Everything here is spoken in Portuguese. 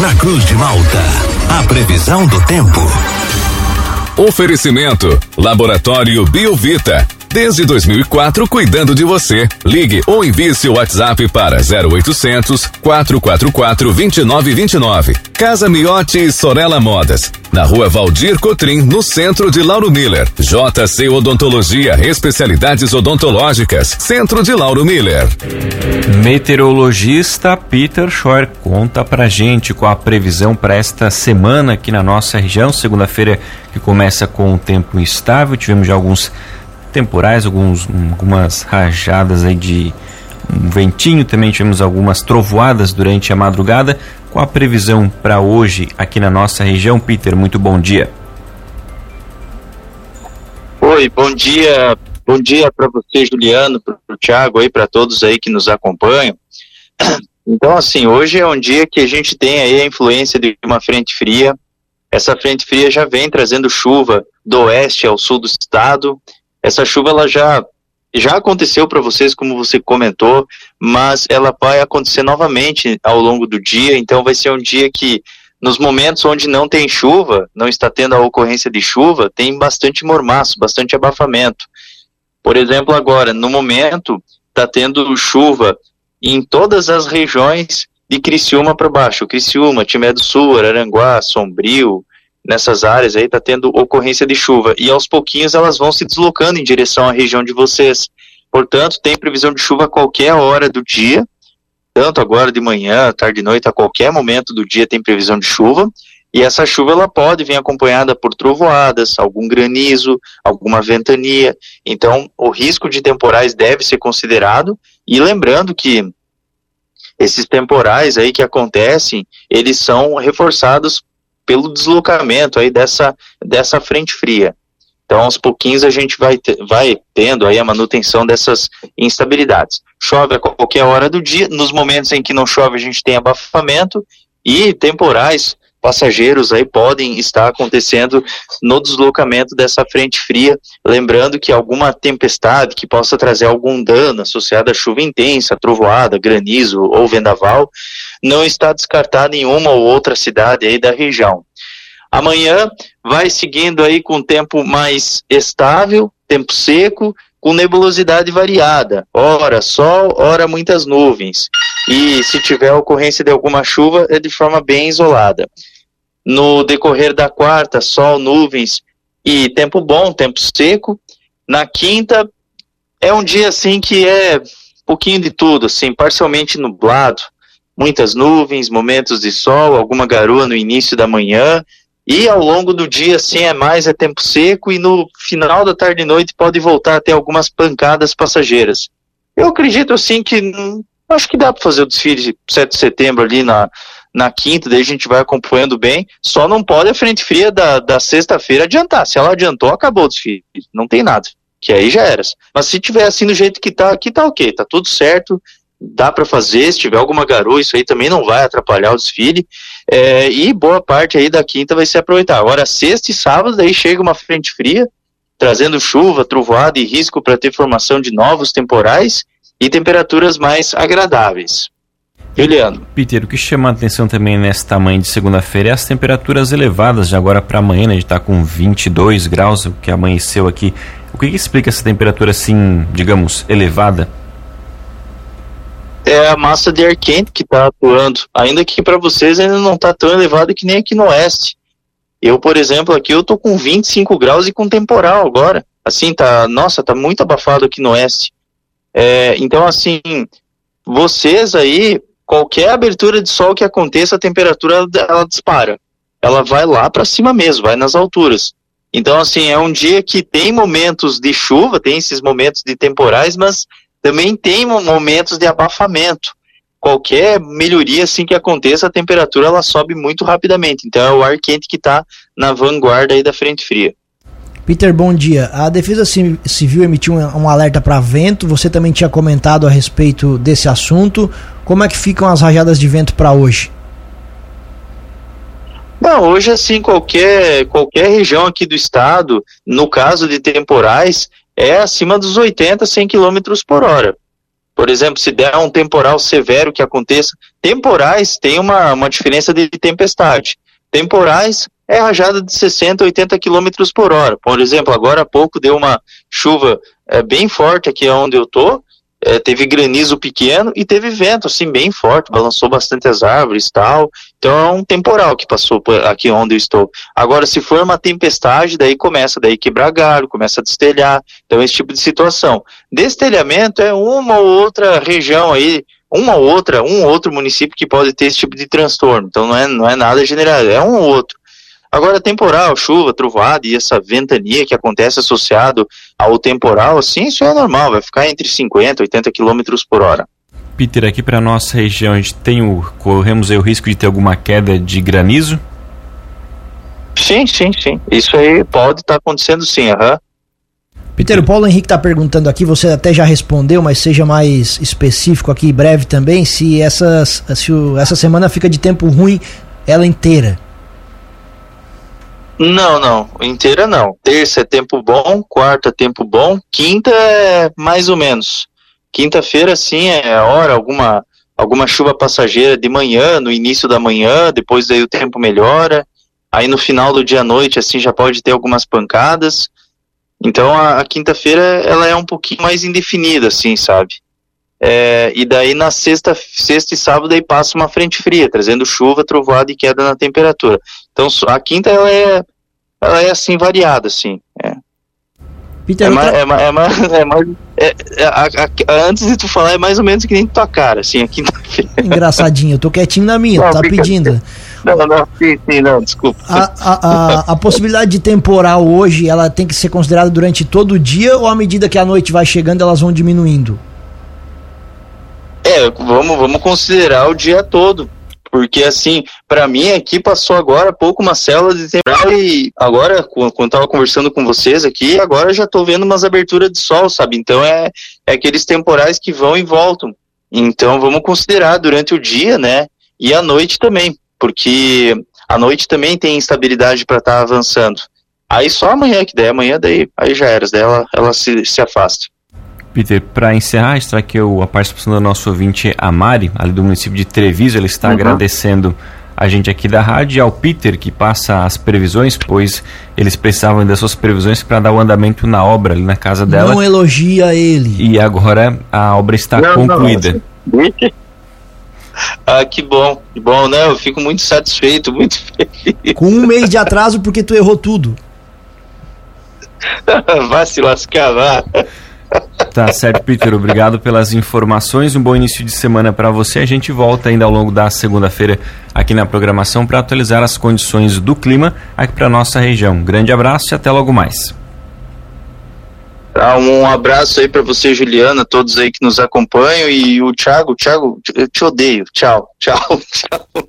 na Cruz de Malta. A previsão do tempo. Oferecimento: Laboratório Biovita. Desde 2004, cuidando de você. Ligue ou envie seu WhatsApp para 0800 444 2929. Casa Miotti Sorella Modas. Na rua Valdir Cotrim, no centro de Lauro Miller. JC Odontologia, especialidades odontológicas. Centro de Lauro Miller. Meteorologista Peter Schor conta pra gente com a previsão para esta semana aqui na nossa região. Segunda-feira que começa com o tempo instável. Tivemos já alguns temporais, alguns, algumas rajadas aí de um ventinho, também tivemos algumas trovoadas durante a madrugada. Com a previsão para hoje aqui na nossa região, Peter, muito bom dia. Oi, bom dia, bom dia para você, Juliano, para o Thiago aí, para todos aí que nos acompanham. Então, assim, hoje é um dia que a gente tem aí a influência de uma frente fria. Essa frente fria já vem trazendo chuva do oeste ao sul do estado essa chuva ela já já aconteceu para vocês, como você comentou, mas ela vai acontecer novamente ao longo do dia. Então vai ser um dia que nos momentos onde não tem chuva, não está tendo a ocorrência de chuva, tem bastante mormaço, bastante abafamento. Por exemplo, agora, no momento, está tendo chuva em todas as regiões de Criciúma para baixo. Criciúma, Timé do Sul, Araranguá, Sombrio, nessas áreas aí está tendo ocorrência de chuva e aos pouquinhos elas vão se deslocando em direção à região de vocês. Portanto, tem previsão de chuva a qualquer hora do dia, tanto agora de manhã, tarde e noite, a qualquer momento do dia tem previsão de chuva. E essa chuva ela pode vir acompanhada por trovoadas, algum granizo, alguma ventania. Então, o risco de temporais deve ser considerado. E lembrando que esses temporais aí que acontecem, eles são reforçados pelo deslocamento aí dessa, dessa frente fria. Então, aos pouquinhos a gente vai, vai tendo aí a manutenção dessas instabilidades. Chove a qualquer hora do dia, nos momentos em que não chove a gente tem abafamento e temporais passageiros aí podem estar acontecendo no deslocamento dessa frente fria, lembrando que alguma tempestade que possa trazer algum dano associado à chuva intensa, trovoada, granizo ou vendaval, não está descartada em uma ou outra cidade aí da região. Amanhã vai seguindo aí com tempo mais estável, tempo seco, com nebulosidade variada, ora sol, ora muitas nuvens. E se tiver ocorrência de alguma chuva, é de forma bem isolada. No decorrer da quarta, sol, nuvens e tempo bom, tempo seco. Na quinta, é um dia assim que é um pouquinho de tudo, assim, parcialmente nublado, muitas nuvens, momentos de sol, alguma garoa no início da manhã, e ao longo do dia, assim, é mais é tempo seco, e no final da tarde e noite pode voltar a ter algumas pancadas passageiras. Eu acredito, assim, que hum, acho que dá para fazer o desfile de 7 de setembro ali na, na quinta, daí a gente vai acompanhando bem, só não pode a frente fria da, da sexta-feira adiantar. Se ela adiantou, acabou o desfile, não tem nada, que aí já era. Mas se tiver assim do jeito que tá, aqui tá ok, tá tudo certo, dá para fazer, se tiver alguma garoa, isso aí também não vai atrapalhar o desfile, é, e boa parte aí da quinta vai se aproveitar. Agora, sexta e sábado, daí chega uma frente fria, trazendo chuva, trovoada e risco para ter formação de novos temporais e temperaturas mais agradáveis. Juliano. Peter, o que chama a atenção também nesse tamanho de segunda-feira é as temperaturas elevadas de agora para amanhã, né? A gente está com 22 graus, o que amanheceu aqui. O que, que explica essa temperatura assim, digamos, elevada? É a massa de ar quente que está atuando, ainda que para vocês ainda não está tão elevado que nem aqui no oeste. Eu, por exemplo, aqui eu tô com 25 graus e com temporal agora. Assim, tá, nossa, tá muito abafado aqui no oeste. É, então, assim, vocês aí, qualquer abertura de sol que aconteça, a temperatura ela dispara. Ela vai lá para cima mesmo, vai nas alturas. Então, assim, é um dia que tem momentos de chuva, tem esses momentos de temporais, mas também tem momentos de abafamento. Qualquer melhoria assim que aconteça, a temperatura ela sobe muito rapidamente. Então é o ar quente que está na vanguarda aí da frente fria. Peter, bom dia. A Defesa Civil emitiu um alerta para vento. Você também tinha comentado a respeito desse assunto. Como é que ficam as rajadas de vento para hoje? Não, hoje assim qualquer qualquer região aqui do estado, no caso de temporais, é acima dos 80, 100 km por hora. Por exemplo, se der um temporal severo que aconteça, temporais tem uma, uma diferença de tempestade. Temporais é rajada de 60, 80 km por hora. Por exemplo, agora há pouco deu uma chuva é, bem forte aqui onde eu tô, é, teve granizo pequeno e teve vento, assim, bem forte, balançou bastante as árvores tal. Então é um temporal que passou aqui onde eu estou. Agora, se for uma tempestade, daí começa daí quebrar galho, começa a destelhar. Então, esse tipo de situação. Destelhamento é uma ou outra região aí, uma ou outra, um ou outro município que pode ter esse tipo de transtorno. Então, não é, não é nada general, é um ou outro. Agora, temporal, chuva, trovada e essa ventania que acontece associado ao temporal, assim, isso é normal, vai ficar entre 50 e 80 km por hora. Peter, aqui para nossa região, a gente tem o, corremos aí o risco de ter alguma queda de granizo? Sim, sim, sim. Isso aí pode estar tá acontecendo sim, aham. Uhum. Peter, o Paulo Henrique está perguntando aqui, você até já respondeu, mas seja mais específico aqui, breve também, se, essas, se o, essa semana fica de tempo ruim ela inteira. Não, não. Inteira não. Terça é tempo bom, quarta é tempo bom, quinta é mais ou menos. Quinta-feira, sim, é hora, alguma, alguma chuva passageira de manhã, no início da manhã, depois aí o tempo melhora. Aí no final do dia à noite, assim, já pode ter algumas pancadas. Então a, a quinta-feira, ela é um pouquinho mais indefinida, assim, sabe? É, e daí na sexta, sexta e sábado aí passa uma frente fria, trazendo chuva, trovoada e queda na temperatura. Então a quinta ela é, ela é assim variada, assim. É. Peter, é, mais, é, mais, é, mais, é mais, é, é a, a, antes de tu falar, é mais ou menos que nem tua cara, assim, a quinta-feira. Engraçadinho, eu tô quietinho na minha, não, tá pedindo. Não, não, sim, sim, não, desculpa. A, a, a, possibilidade de temporal hoje, ela tem que ser considerada durante todo o dia ou à medida que a noite vai chegando, elas vão diminuindo? É, vamos, vamos considerar o dia todo. Porque, assim, para mim aqui passou agora pouco uma célula de temporal e agora, quando tava conversando com vocês aqui, agora já tô vendo umas aberturas de sol, sabe? Então é, é aqueles temporais que vão e voltam. Então vamos considerar durante o dia, né? E à noite também, porque à noite também tem instabilidade para estar tá avançando. Aí só amanhã que daí, amanhã daí, aí já era, daí ela, ela se, se afasta. Peter, para encerrar, está aqui a participação da nossa ouvinte, a Mari, ali do município de Treviso. Ela está uhum. agradecendo a gente aqui da rádio e ao Peter, que passa as previsões, pois eles precisavam das suas previsões para dar o andamento na obra ali na casa dela. Não elogia ele. E agora a obra está não, concluída. Não, ah, que bom, que bom, né? Eu fico muito satisfeito, muito feliz. Com um mês de atraso porque tu errou tudo. vai se lascar, vá. Tá certo, Peter. Obrigado pelas informações. Um bom início de semana para você. A gente volta ainda ao longo da segunda-feira aqui na programação para atualizar as condições do clima aqui para nossa região. grande abraço e até logo mais. Tá, um abraço aí para você, Juliana, todos aí que nos acompanham e o Thiago, Thiago, eu te odeio. Tchau, tchau, tchau.